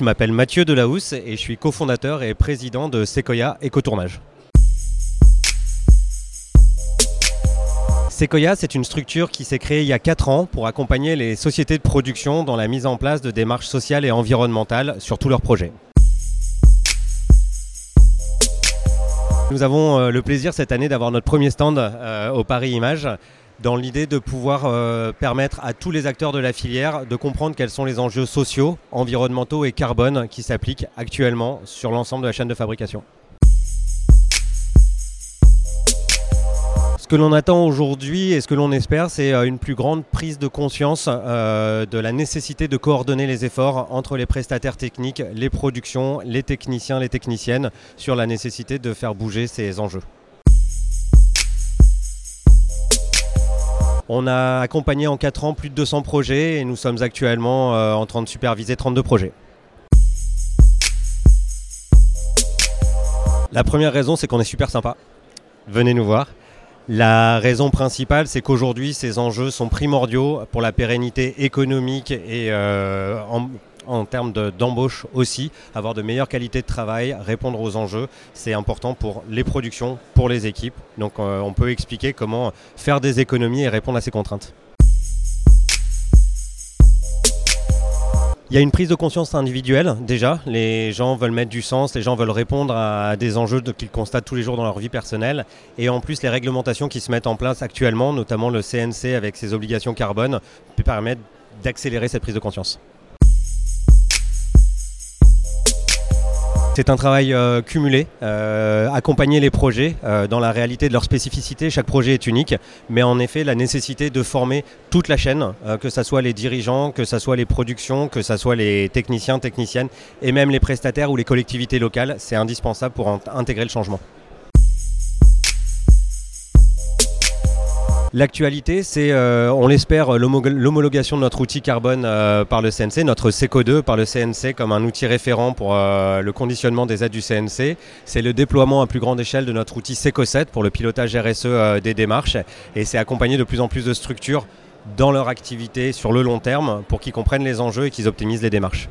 je m'appelle Mathieu Delahousse et je suis cofondateur et président de Sequoia Écotournage. Sequoia, c'est une structure qui s'est créée il y a 4 ans pour accompagner les sociétés de production dans la mise en place de démarches sociales et environnementales sur tous leurs projets. Nous avons euh, le plaisir cette année d'avoir notre premier stand euh, au Paris Image dans l'idée de pouvoir euh, permettre à tous les acteurs de la filière de comprendre quels sont les enjeux sociaux, environnementaux et carbone qui s'appliquent actuellement sur l'ensemble de la chaîne de fabrication. Ce que l'on attend aujourd'hui et ce que l'on espère, c'est euh, une plus grande prise de conscience euh, de la nécessité de coordonner les efforts entre les prestataires techniques, les productions, les techniciens, les techniciennes, sur la nécessité de faire bouger ces enjeux. On a accompagné en 4 ans plus de 200 projets et nous sommes actuellement euh, en train de superviser 32 projets. La première raison, c'est qu'on est super sympa. Venez nous voir. La raison principale, c'est qu'aujourd'hui, ces enjeux sont primordiaux pour la pérennité économique et euh, en, en termes d'embauche aussi, avoir de meilleures qualités de travail, répondre aux enjeux, c'est important pour les productions, pour les équipes. Donc euh, on peut expliquer comment faire des économies et répondre à ces contraintes. Il y a une prise de conscience individuelle déjà. Les gens veulent mettre du sens, les gens veulent répondre à des enjeux qu'ils constatent tous les jours dans leur vie personnelle. Et en plus, les réglementations qui se mettent en place actuellement, notamment le CNC avec ses obligations carbone, permettent d'accélérer cette prise de conscience. C'est un travail euh, cumulé, euh, accompagner les projets euh, dans la réalité de leur spécificité. Chaque projet est unique, mais en effet, la nécessité de former toute la chaîne, que ce soit les dirigeants, que ce soit les productions, que ce soit les techniciens, techniciennes, et même les prestataires ou les collectivités locales, c'est indispensable pour intégrer le changement. L'actualité, c'est, euh, on l'espère, l'homologation de notre outil carbone euh, par le CNC, notre SECO2 par le CNC comme un outil référent pour euh, le conditionnement des aides du CNC. C'est le déploiement à plus grande échelle de notre outil SECO7 pour le pilotage RSE des démarches. Et c'est accompagné de plus en plus de structures dans leur activité sur le long terme pour qu'ils comprennent les enjeux et qu'ils optimisent les démarches.